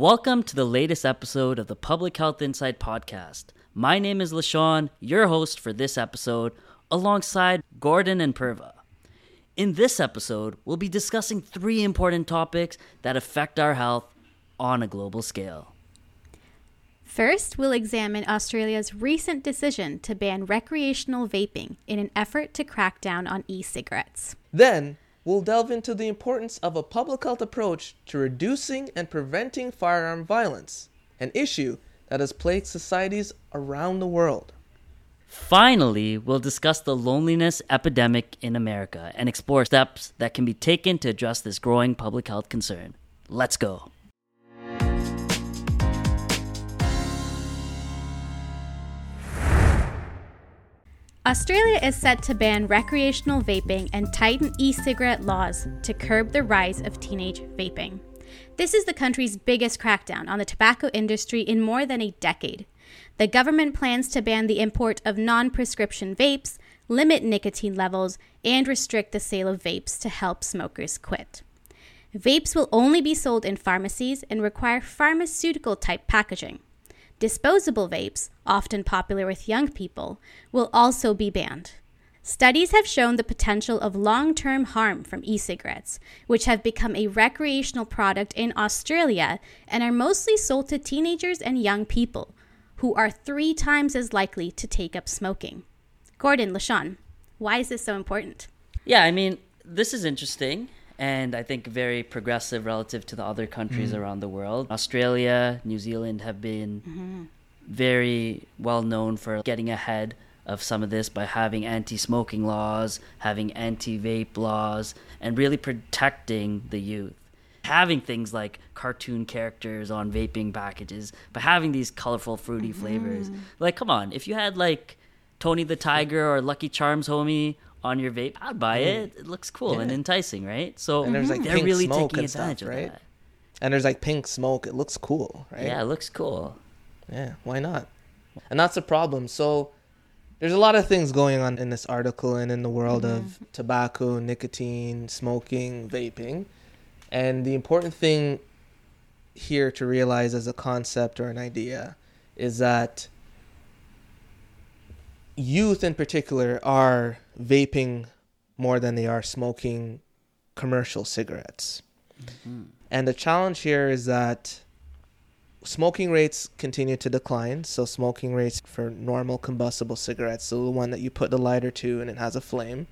Welcome to the latest episode of the Public Health Insight Podcast. My name is Leshawn, your host for this episode, alongside Gordon and Purva. In this episode, we'll be discussing three important topics that affect our health on a global scale. First, we'll examine Australia's recent decision to ban recreational vaping in an effort to crack down on e cigarettes. Then, we'll delve into the importance of a public health approach to reducing and preventing firearm violence, an issue that has plagued societies around the world. Finally, we'll discuss the loneliness epidemic in America and explore steps that can be taken to address this growing public health concern. Let's go. Australia is set to ban recreational vaping and tighten e cigarette laws to curb the rise of teenage vaping. This is the country's biggest crackdown on the tobacco industry in more than a decade. The government plans to ban the import of non prescription vapes, limit nicotine levels, and restrict the sale of vapes to help smokers quit. Vapes will only be sold in pharmacies and require pharmaceutical type packaging. Disposable vapes, often popular with young people, will also be banned. Studies have shown the potential of long term harm from e cigarettes, which have become a recreational product in Australia and are mostly sold to teenagers and young people, who are three times as likely to take up smoking. Gordon, Leshawn, why is this so important? Yeah, I mean, this is interesting and I think very progressive relative to the other countries Mm-hmm. around the world. Australia, New Zealand have been very well known for getting ahead of some of this by having anti smoking laws, having anti vape laws, and really protecting the youth. Having things like cartoon characters on vaping packages, but having these colorful, fruity flavors. Like, come on, if you had like Tony the Tiger or Lucky Charms homie on your vape, I'd buy mm. it. It looks cool and enticing, right? So And there's, like, they're pink really smoke taking and stuff, advantage right? of that. And there's like pink smoke, it looks cool, right? Yeah, it looks cool. Yeah, why not? And that's the problem. So there's a lot of things going on in this article and in the world of mm-hmm. tobacco, nicotine, smoking, vaping. And the important thing here to realize as a concept or an idea is that youth in particular are vaping more than they are smoking commercial cigarettes. Mm-hmm. And the challenge here is that smoking rates continue to decline. So smoking rates for normal combustible cigarettes, so the one that you put the lighter to and it has a flame,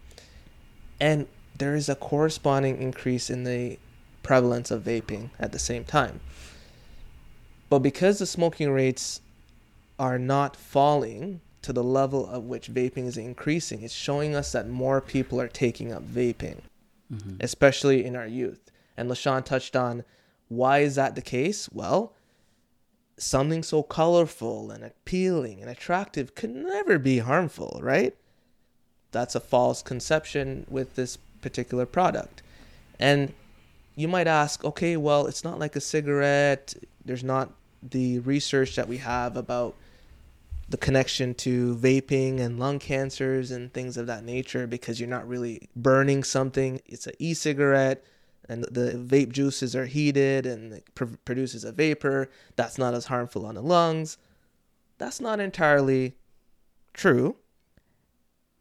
and there is a corresponding increase in the prevalence of vaping at the same time. But because the smoking rates are not falling to the level of which vaping is increasing, it's showing us that more people are taking up vaping, mm-hmm. especially in our youth. And Leshawn touched on why is that the case? Well, something so colorful and appealing and attractive could never be harmful, right? That's a false conception with this particular product. And you might ask, okay, well, it's not like a cigarette. There's not the research that we have about the connection to vaping and lung cancers and things of that nature because you're not really burning something. It's an e cigarette and the vape juices are heated and it pr- produces a vapor that's not as harmful on the lungs. That's not entirely true.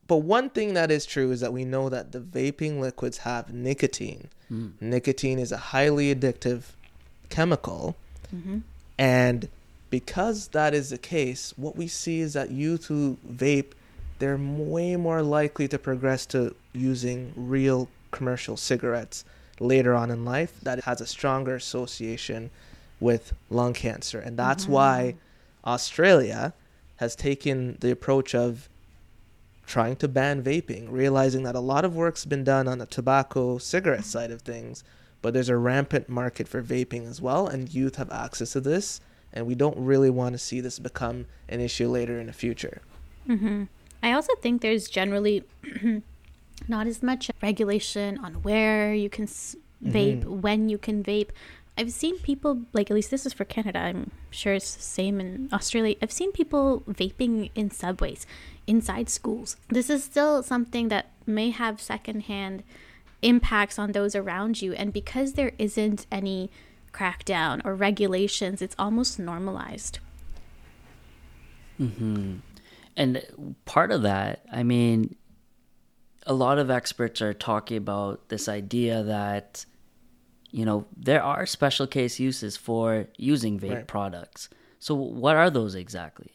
But one thing that is true is that we know that the vaping liquids have nicotine. Hmm. Nicotine is a highly addictive chemical. Mm-hmm. And because that is the case, what we see is that youth who vape, they're way more likely to progress to using real commercial cigarettes later on in life. That has a stronger association with lung cancer. And that's mm-hmm. why Australia has taken the approach of trying to ban vaping, realizing that a lot of work's been done on the tobacco cigarette side of things, but there's a rampant market for vaping as well, and youth have access to this, and we don't really want to see this become an issue later in the future. Mm-hmm. I also think there's generally not as much regulation on where you can s- mm-hmm. vape, when you can vape. I've seen people, like, at least this is for Canada, I'm sure it's the same in Australia. I've seen people vaping in subways, inside schools. This is still something that may have secondhand impacts on those around you. And because there isn't any crackdown or regulations, it's almost normalized. Mm-hmm. And part of that, I mean, a lot of experts are talking about this idea that, you know, there are special case uses for using vape Right. products. So, what are those exactly?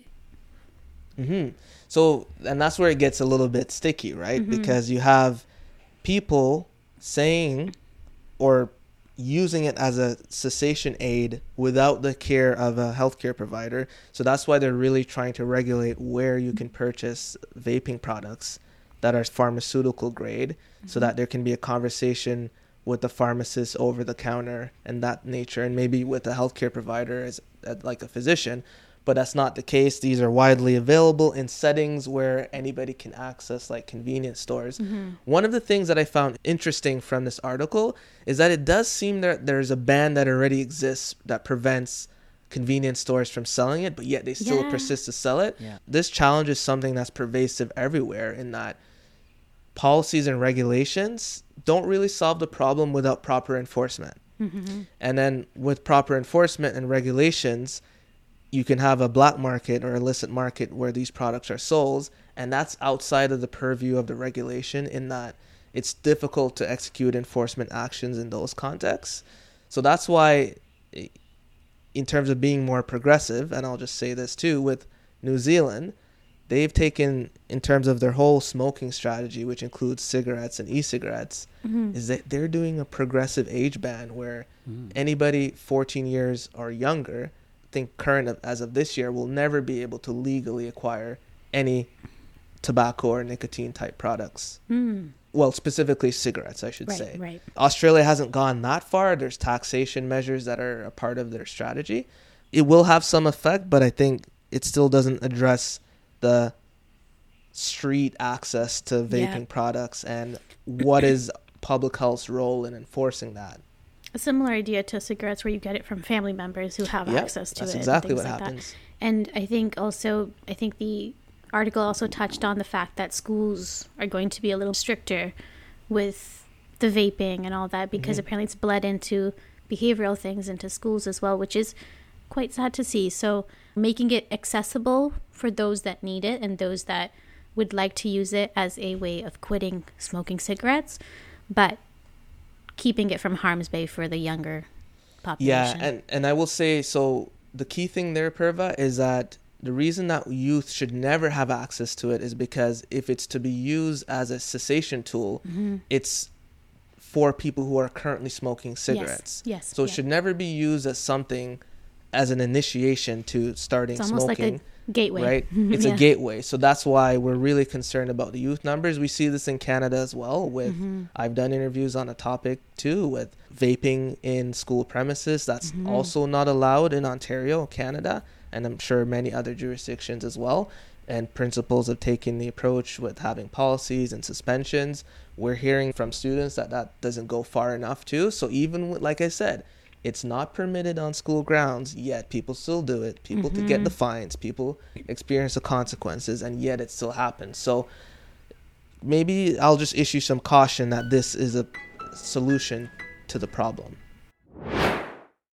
hmm So, and that's where it gets a little bit sticky, right? Because you have people saying or using it as a cessation aid without the care of a healthcare provider. So that's why they're really trying to regulate where you can purchase vaping products that are pharmaceutical grade so mm-hmm. that there can be a conversation with the pharmacist over the counter and that nature and maybe with a healthcare provider as, as like a physician but that's not the case. These are widely available in settings where anybody can access, like convenience stores. Mm-hmm. One of the things that I found interesting from this article is that it does seem that there's a ban that already exists that prevents convenience stores from selling it, but yet they still Yeah. persist to sell it. Yeah. This challenge is something that's pervasive everywhere in that policies and regulations don't really solve the problem without proper enforcement. Mm-hmm. And then with proper enforcement and regulations, you can have a black market or illicit market where these products are sold, and that's outside of the purview of the regulation in that it's difficult to execute enforcement actions in those contexts. So that's why, in terms of being more progressive, and I'll just say this too, with New Zealand, they've taken, in terms of their whole smoking strategy, which includes cigarettes and e cigarettes, mm-hmm. is that they're doing a progressive age ban where mm. anybody 14 years or younger, I think current of, as of this year, will never be able to legally acquire any tobacco or nicotine type products. Hmm. Well, specifically cigarettes, I should Right, say. right. Australia hasn't gone that far. There's taxation measures that are a part of their strategy. It will have some effect, but I think it still doesn't address the street access to vaping Yeah. products and what is public health's role in enforcing that. A similar idea to cigarettes where you get it from family members who have Yep, access to that's it. and exactly what like that. happens. And I think also, I think the article also touched on the fact that schools are going to be a little stricter with the vaping and all that because Mm-hmm. apparently it's bled into behavioral things into schools as well, which is quite sad to see. So making it accessible for those that need it and those that would like to use it as a way of quitting smoking cigarettes, but keeping it from harm's bay for the younger population. Yeah, and and I will say so. The key thing there, Purva, is that the reason that youth should never have access to it is because if it's to be used as a cessation tool, Mm-hmm. it's for people who are currently smoking cigarettes. yes, So it yeah. should never be used as something as an initiation to starting it's almost smoking. like a gateway. right? It's Yeah. a gateway. So that's why we're really concerned about the youth numbers. We see this in Canada as well with Mm-hmm. I've done interviews on a topic too with vaping in school premises. That's Mm-hmm. also not allowed in Ontario, Canada, and I'm sure many other jurisdictions as well. And principals have taken the approach with having policies and suspensions. We're hearing from students that that doesn't go far enough too. So even with, like I said, it's not permitted on school grounds, yet people still do it. People to get mm-hmm. the fines, people experience the consequences, and yet it still happens. So maybe I'll just issue some caution that this is a solution to the problem.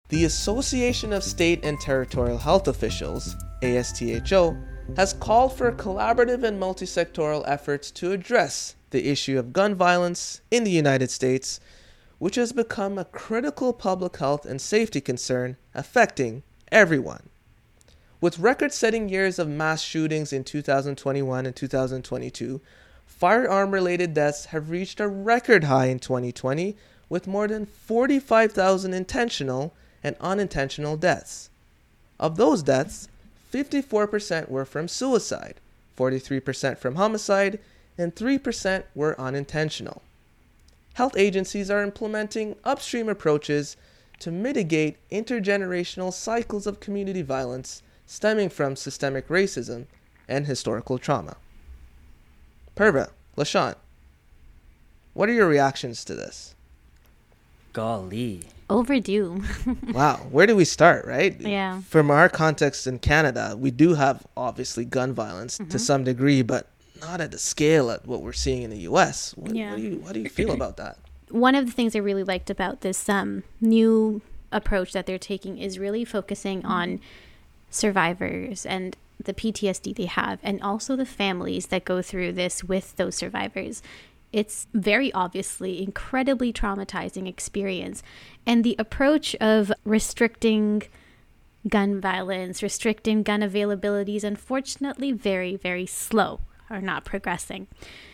The Association of State and Territorial Health Officials, ASTHO, has called for collaborative and multi-sectoral efforts to address the issue of gun violence in the United States, which has become a critical public health and safety concern affecting everyone. With record setting years of mass shootings in 2021 and 2022, firearm related deaths have reached a record high in 2020 with more than 45,000 intentional and unintentional deaths. Of those deaths, 54% were from suicide, 43% from homicide, and 3% were unintentional. Health agencies are implementing upstream approaches to mitigate intergenerational cycles of community violence stemming from systemic racism and historical trauma. Purva, Leshawn, what are your reactions to this? Golly. Overdue. Wow, where do we start, right? Yeah. From our context in Canada, we do have obviously gun violence Mm-hmm. to some degree, but not at the scale at what we're seeing in the U.S. What, Yeah. what do you what do you feel about that? One of the things I really liked about this um, new approach that they're taking is really focusing on survivors and the PTSD they have, and also the families that go through this with those survivors. It's very obviously incredibly traumatizing experience, and the approach of restricting gun violence, restricting gun availability is unfortunately very, very slow or not progressing.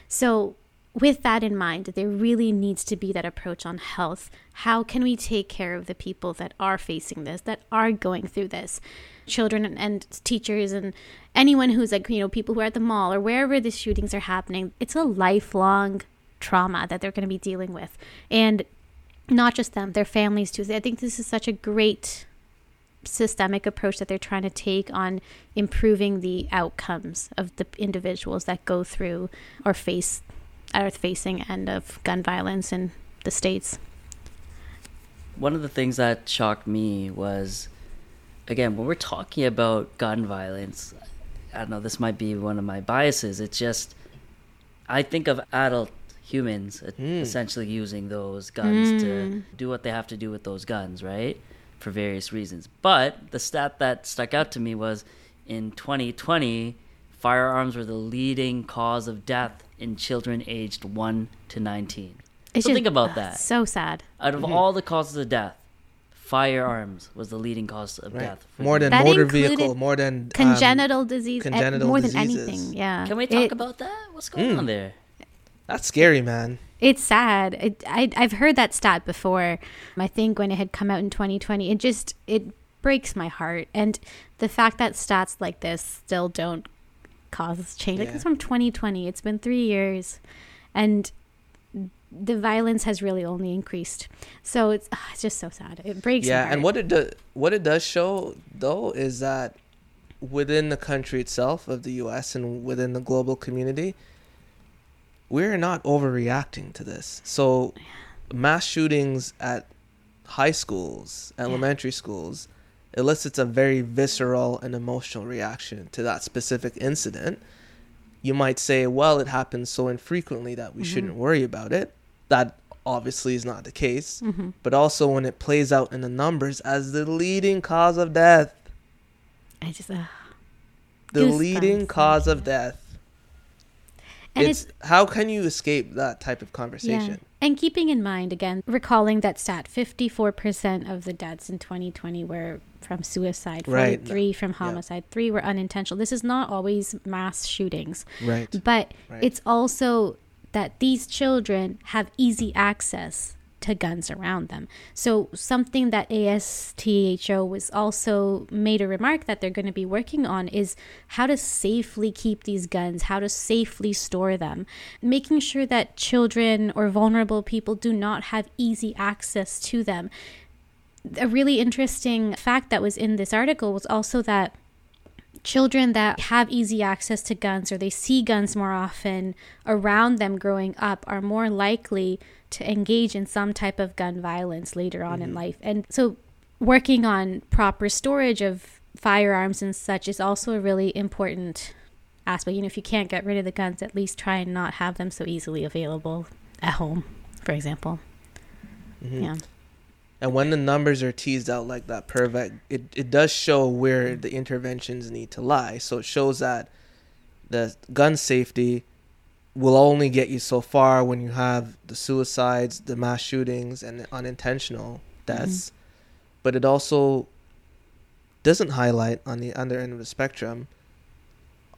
So with that in mind, there really needs to be that approach on health. How can we take care of the people that are facing this, that are going through this? Children and, and, teachers and anyone who's like, you know, people who are at the mall or wherever the shootings are happening. It's a lifelong trauma that they're going to be dealing with. And not just them, their families too. I think this is such a great systemic approach that they're trying to take on improving the outcomes of the individuals that go through or face are facing end of gun violence in the states. One of the things that shocked me was, again, when we're talking about gun violence, I don't know, this might be one of my biases. It's just, I think of adult humans mm. essentially using those guns mm. to hmm. do what they have to do with those guns, right? For various reasons. But the stat that stuck out to me was in 2020, firearms were the leading cause of death in children aged 1 to 19. It's so just, think about that. So sad. Out of mm-hmm. all the causes of death, firearms was the leading cause of right. death. More than that motor vehicle, more than um, congenital um, disease, congenital more diseases. than anything. Yeah. Can we talk it, about that? What's going mm, on there? That's scary, man. It's sad. It, I I've heard that stat before. I think when it had come out in 2020, it just it breaks my heart. And the fact that stats like this still don't cause change. Yeah. Like it's from 2020. It's been three years, and the violence has really only increased. So it's uh, it's just so sad. It breaks. Yeah, and what it does what it does show though is that within the country itself of the U.S. and within the global community, we're not overreacting to this. So mass shootings at high schools, elementary yeah. schools elicits a very visceral and emotional reaction to that specific incident, you might say, well, it happens so infrequently that we mm-hmm. shouldn't worry about it. That obviously is not the case. Mm-hmm. But also when it plays out in the numbers as the leading cause of death. I just. Uh, the leading cause of death. And it's, it's, how can you escape that type of conversation? Yeah. And keeping in mind again, recalling that stat, fifty-four percent of the deaths in 2020 were from suicide, right. three from homicide, yeah. three were unintentional. This is not always mass shootings. Right. But right. it's also that these children have easy access to guns around them. So something that ASTHO was also made a remark that they're going to be working on is how to safely keep these guns, how to safely store them, making sure that children or vulnerable people do not have easy access to them a really interesting fact that was in this article was also that children that have easy access to guns or they see guns more often around them growing up are more likely to engage in some type of gun violence later on mm-hmm. in life. And so working on proper storage of firearms and such is also a really important aspect. You know, if you can't get rid of the guns, at least try and not have them so easily available at home, for example. Mm-hmm. Yeah. And when the numbers are teased out like that per vet, it, it does show where the interventions need to lie. So it shows that the gun safety will only get you so far when you have the suicides, the mass shootings, and the unintentional deaths. Mm-hmm. But it also doesn't highlight on the other end of the spectrum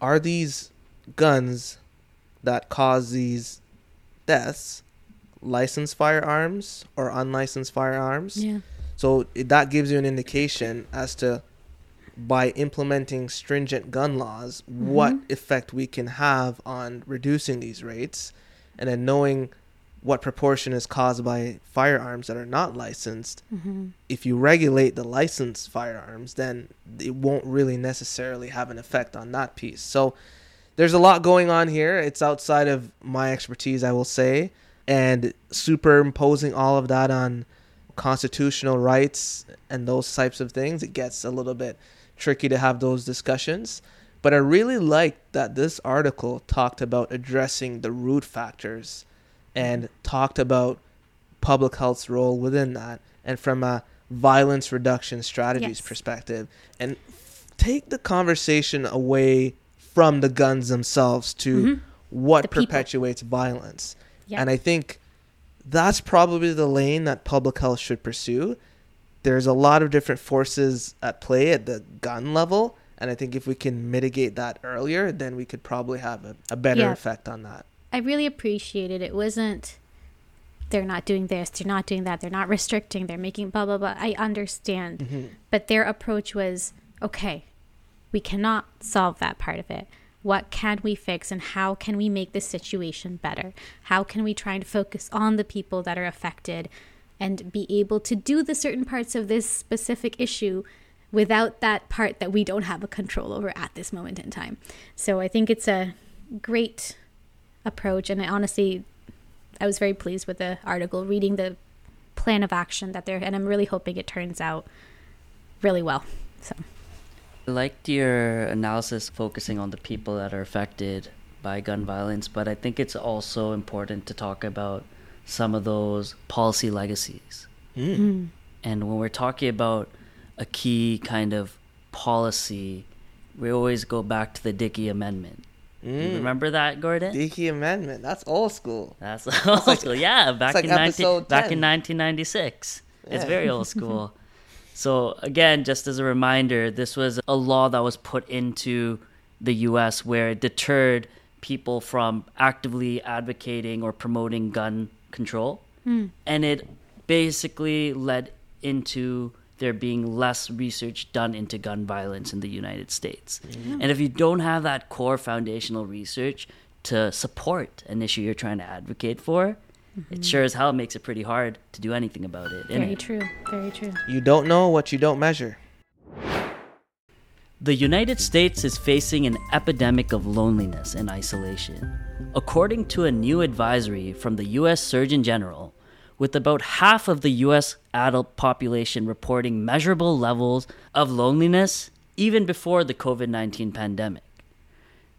are these guns that cause these deaths licensed firearms or unlicensed firearms. Yeah. So that gives you an indication as to by implementing stringent gun laws mm-hmm. what effect we can have on reducing these rates and then knowing what proportion is caused by firearms that are not licensed mm-hmm. if you regulate the licensed firearms then it won't really necessarily have an effect on that piece so there's a lot going on here it's outside of my expertise i will say and superimposing all of that on constitutional rights and those types of things, it gets a little bit tricky to have those discussions. But I really liked that this article talked about addressing the root factors and talked about public health's role within that. And from a violence reduction strategies Yes. perspective and take the conversation away from the guns themselves to Mhm. what The perpetuates violence. Yeah. And I think that's probably the lane that public health should pursue. There's a lot of different forces at play at the gun level. And I think if we can mitigate that earlier, then we could probably have a, a better Yeah. effect on that. I really appreciated it. wasn't they're not doing this, they're not doing that, they're not restricting, they're making blah blah blah. I understand. Mm-hmm. But their approach was, okay, we cannot solve that part of it. What can we fix and how can we make the situation better? How can we try and focus on the people that are affected and be able to do the certain parts of this specific issue without that part that we don't have a control over at this moment in time? So I think it's a great approach and I honestly I was very pleased with the article reading the plan of action that they're and I'm really hoping it turns out really well. So I liked your analysis focusing on the people that are affected by gun violence, but I think it's also important to talk about some of those policy legacies. Mm. And when we're talking about a key kind of policy, we always go back to the Dickey Amendment. You Mm. remember that, Gordon? Dickey Amendment. That's old school. That's old like- school. Yeah, back like in 19, back in 1996. It's Yeah. very old school. so again, just as a reminder, this was a law that was put into the U.S. where it deterred people from actively advocating or promoting gun control, hmm. and it basically led into there being less research done into gun violence in the United States. Hmm. And if you don't have that core foundational research to support an issue you're trying to advocate for, it mm-hmm. sure as hell makes it pretty hard to do anything about it. very innit? true. Very true. You don't know what you don't measure. The United States is facing an epidemic of loneliness and isolation. According to a new advisory from the U.S. Surgeon General, with about half of the U.S. adult population reporting measurable levels of loneliness even before the COVID 19 pandemic.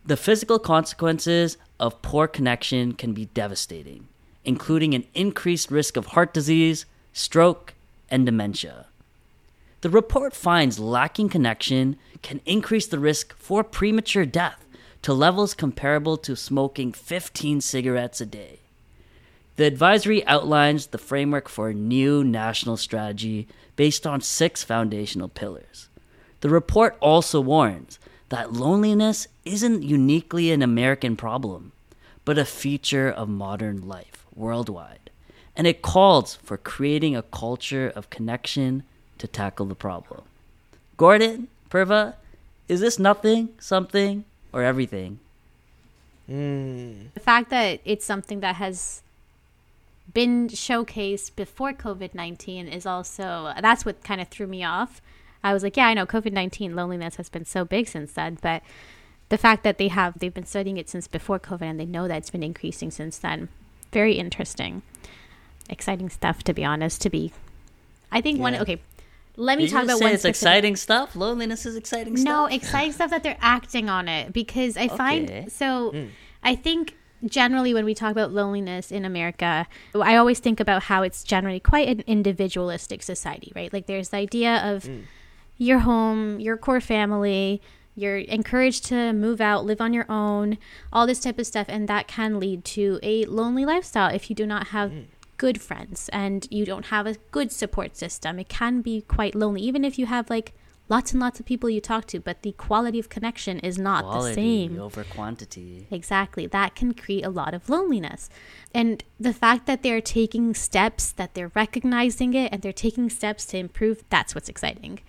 The physical consequences of poor connection can be devastating, including an increased risk of heart disease, stroke, and dementia. The report finds lacking connection can increase the risk for premature death to levels comparable to smoking 15 cigarettes a day. The advisory outlines the framework for a new national strategy based on six foundational pillars. The report also warns that loneliness isn't uniquely an American problem, but a feature of modern life worldwide. And it calls for creating a culture of connection to tackle the problem. Gordon, Purva, is this nothing, something, or everything? Mm. The fact that it's something that has been showcased before COVID 19 is also, that's what kind of threw me off. I was like, yeah, I know COVID 19 loneliness has been so big since then, but the fact that they have, they've been studying it since before COVID and they know that it's been increasing since then, very interesting. Exciting stuff, to be honest, to be. I think one, okay, let me Did talk about one it's specific- exciting stuff. Loneliness is exciting stuff. no, exciting stuff that they're acting on it because I Okay. find so. Hmm. I think generally when we talk about loneliness in America, I always think about how it's generally quite an individualistic society, right? Like there's the idea of hmm. your home, your core family. You're encouraged to move out, live on your own, all this type of stuff, and that can lead to a lonely lifestyle if you do not have hmm. Good friends and you don't have a good support system. It can be quite lonely, even if you have like lots and lots of people you talk to, but the quality of connection is not Quality the same. over quantity. Exactly. That can create a lot of loneliness. And the fact that they're taking steps, that they're recognizing it, and they're taking steps to improve, that's what's exciting.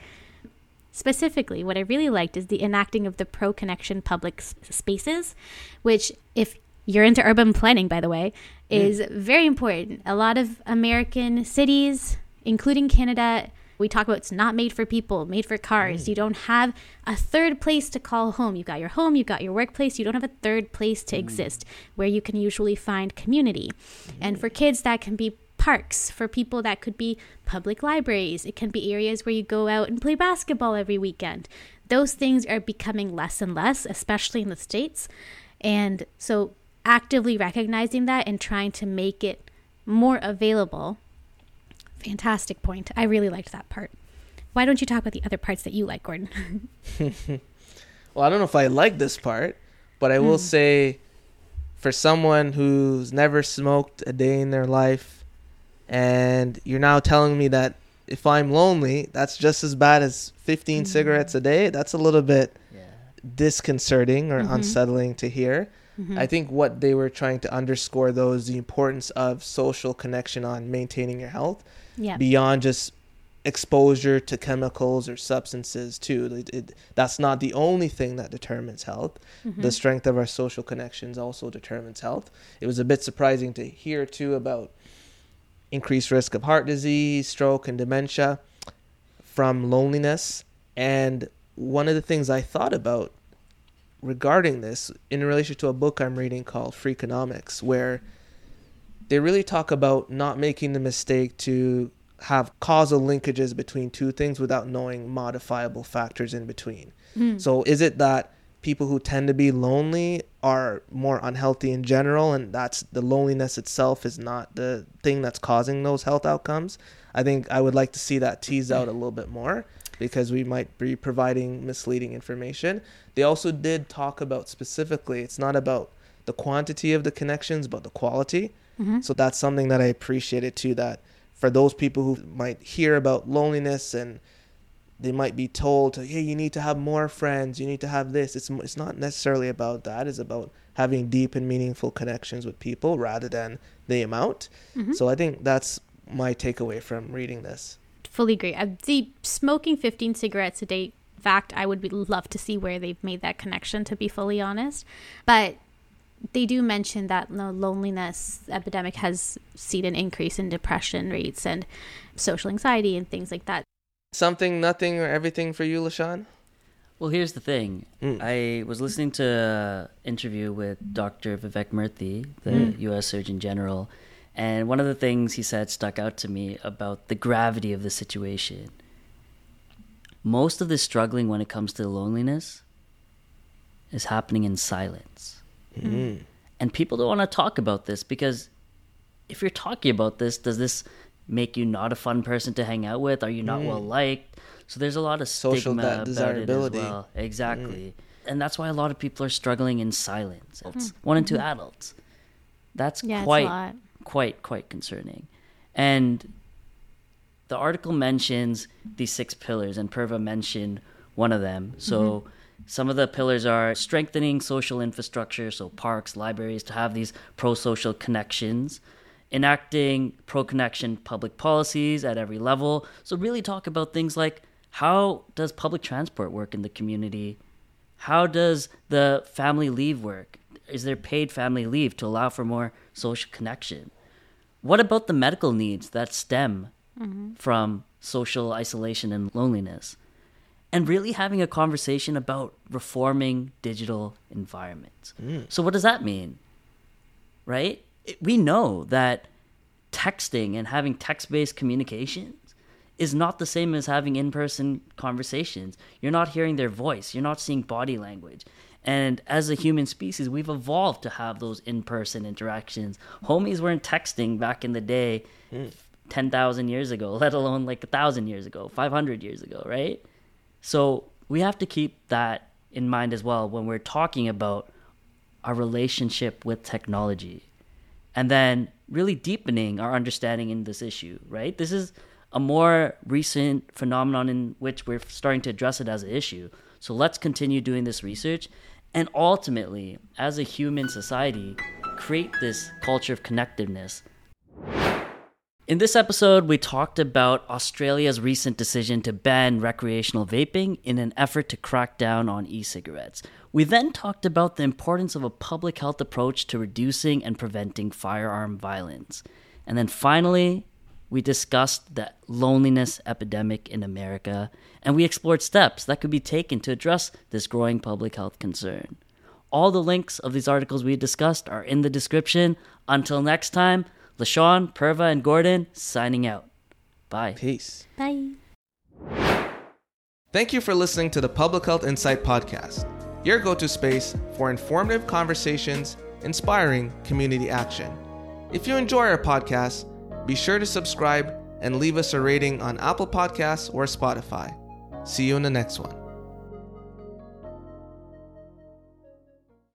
Specifically, what I really liked is the enacting of the pro connection public s- spaces, which, if you're into urban planning, by the way, is very important. A lot of American cities, including Canada, we talk about it's not made for people, made for cars. Mm. You don't have a third place to call home. You've got your home, you've got your workplace. You don't have a third place to mm. exist where you can usually find community. And for kids, that can be parks. For people, that could be public libraries. It can be areas where you go out and play basketball every weekend. Those things are becoming less and less, especially in the States. And so, actively recognizing that and trying to make it more available Fantastic point. I really liked that part. Why don't you talk about the other parts that you like, Gordon? well, I don't know if I like this part, but I will Mm. say for someone who's never smoked a day in their life and you're now telling me that if I'm lonely, that's just as bad as 15 Mm. cigarettes a day, that's a little bit Yeah. disconcerting or Mhm. unsettling to hear. Mhm. I think what they were trying to underscore though is the importance of social connection on maintaining your health yeah. beyond just exposure to chemicals or substances too. It, it, that's not the only thing that determines health. Mhm. The strength of our social connections also determines health. It was a bit surprising to hear too about increased risk of heart disease, stroke, and dementia from loneliness. And one of the things I thought about regarding this in relation to a book I'm reading called Freakonomics, where they really talk about not making the mistake to have causal linkages between two things without knowing modifiable factors in between. Mm. So is it that people who tend to be lonely are more unhealthy in general and that's the loneliness itself is not the thing that's causing those health outcomes? I think I would like to see that teased out a little bit more because we might be providing misleading information. They also did talk about specifically it's not about the quantity of the connections but the quality. Mhm. So that's something that I appreciated too. That for those people who might hear about loneliness and they might be told, to, "Hey, you need to have more friends. You need to have this." It's it's not necessarily about that. It's about having deep and meaningful connections with people rather than the amount. Mhm. So I think that's my takeaway from reading this. Fully agree. Uh, the smoking 15 cigarettes a day fact, I would be, love to see where they've made that connection, to be fully honest. But they do mention that the loneliness epidemic has seen an increase in depression rates and social anxiety and things like that. Something, nothing, or everything for you, Leshawn? Well, here's the thing. Mm. I was listening to an interview with Dr. Vivek Murthy, the Mm. U.S. Surgeon General, and one of the things he said stuck out to me about the gravity of the situation. Most of the struggling when it comes to loneliness is happening in silence. Mm. And people don't want to talk about this because if you're talking about this, does this make you not a fun person to hang out with? Are you not Mm. well liked? So there's a lot of Social stigma de- about it as well. Exactly. And that's why a lot of people are struggling in silence. It's one and two adults. That's Yeah, quite it's a lot. Quite quite concerning. And the article mentions these six pillars and Purva mentioned one of them. So mm-hmm. some of the pillars are strengthening social infrastructure, so parks, libraries to have these pro-social connections, enacting pro-connection public policies at every level. So really talk about things like how does public transport work in the community? How does the family leave work? Is there paid family leave to allow for more social connection? What about the medical needs that stem mm-hmm. from social isolation and loneliness? And really having a conversation about reforming digital environments. Mm. So, what does that mean? Right? It- We know that texting and having text based communications is not the same as having in person conversations. You're not hearing their voice, you're not seeing body language. And as a human species, we've evolved to have those in person interactions. Homies weren't texting back in the day hmm. 10,000 years ago, let alone like 1,000 years ago, 500 years ago, right? So we have to keep that in mind as well when we're talking about our relationship with technology and then really deepening our understanding in this issue, right? This is a more recent phenomenon in which we're starting to address it as an issue. So let's continue doing this research and ultimately, as a human society, create this culture of connectiveness. In this episode, we talked about Australia's recent decision to ban recreational vaping in an effort to crack down on e cigarettes. We then talked about the importance of a public health approach to reducing and preventing firearm violence. And then finally, we discussed the loneliness epidemic in America, and we explored steps that could be taken to address this growing public health concern. All the links of these articles we discussed are in the description. Until next time, Leshawn, Purva, and Gordon signing out. Bye. Peace. Bye. Thank you for listening to the Public Health Insight Podcast, your go to space for informative conversations, inspiring community action. If you enjoy our podcast, be sure to subscribe, and leave us a rating on Apple Podcasts or Spotify. See you in the next one.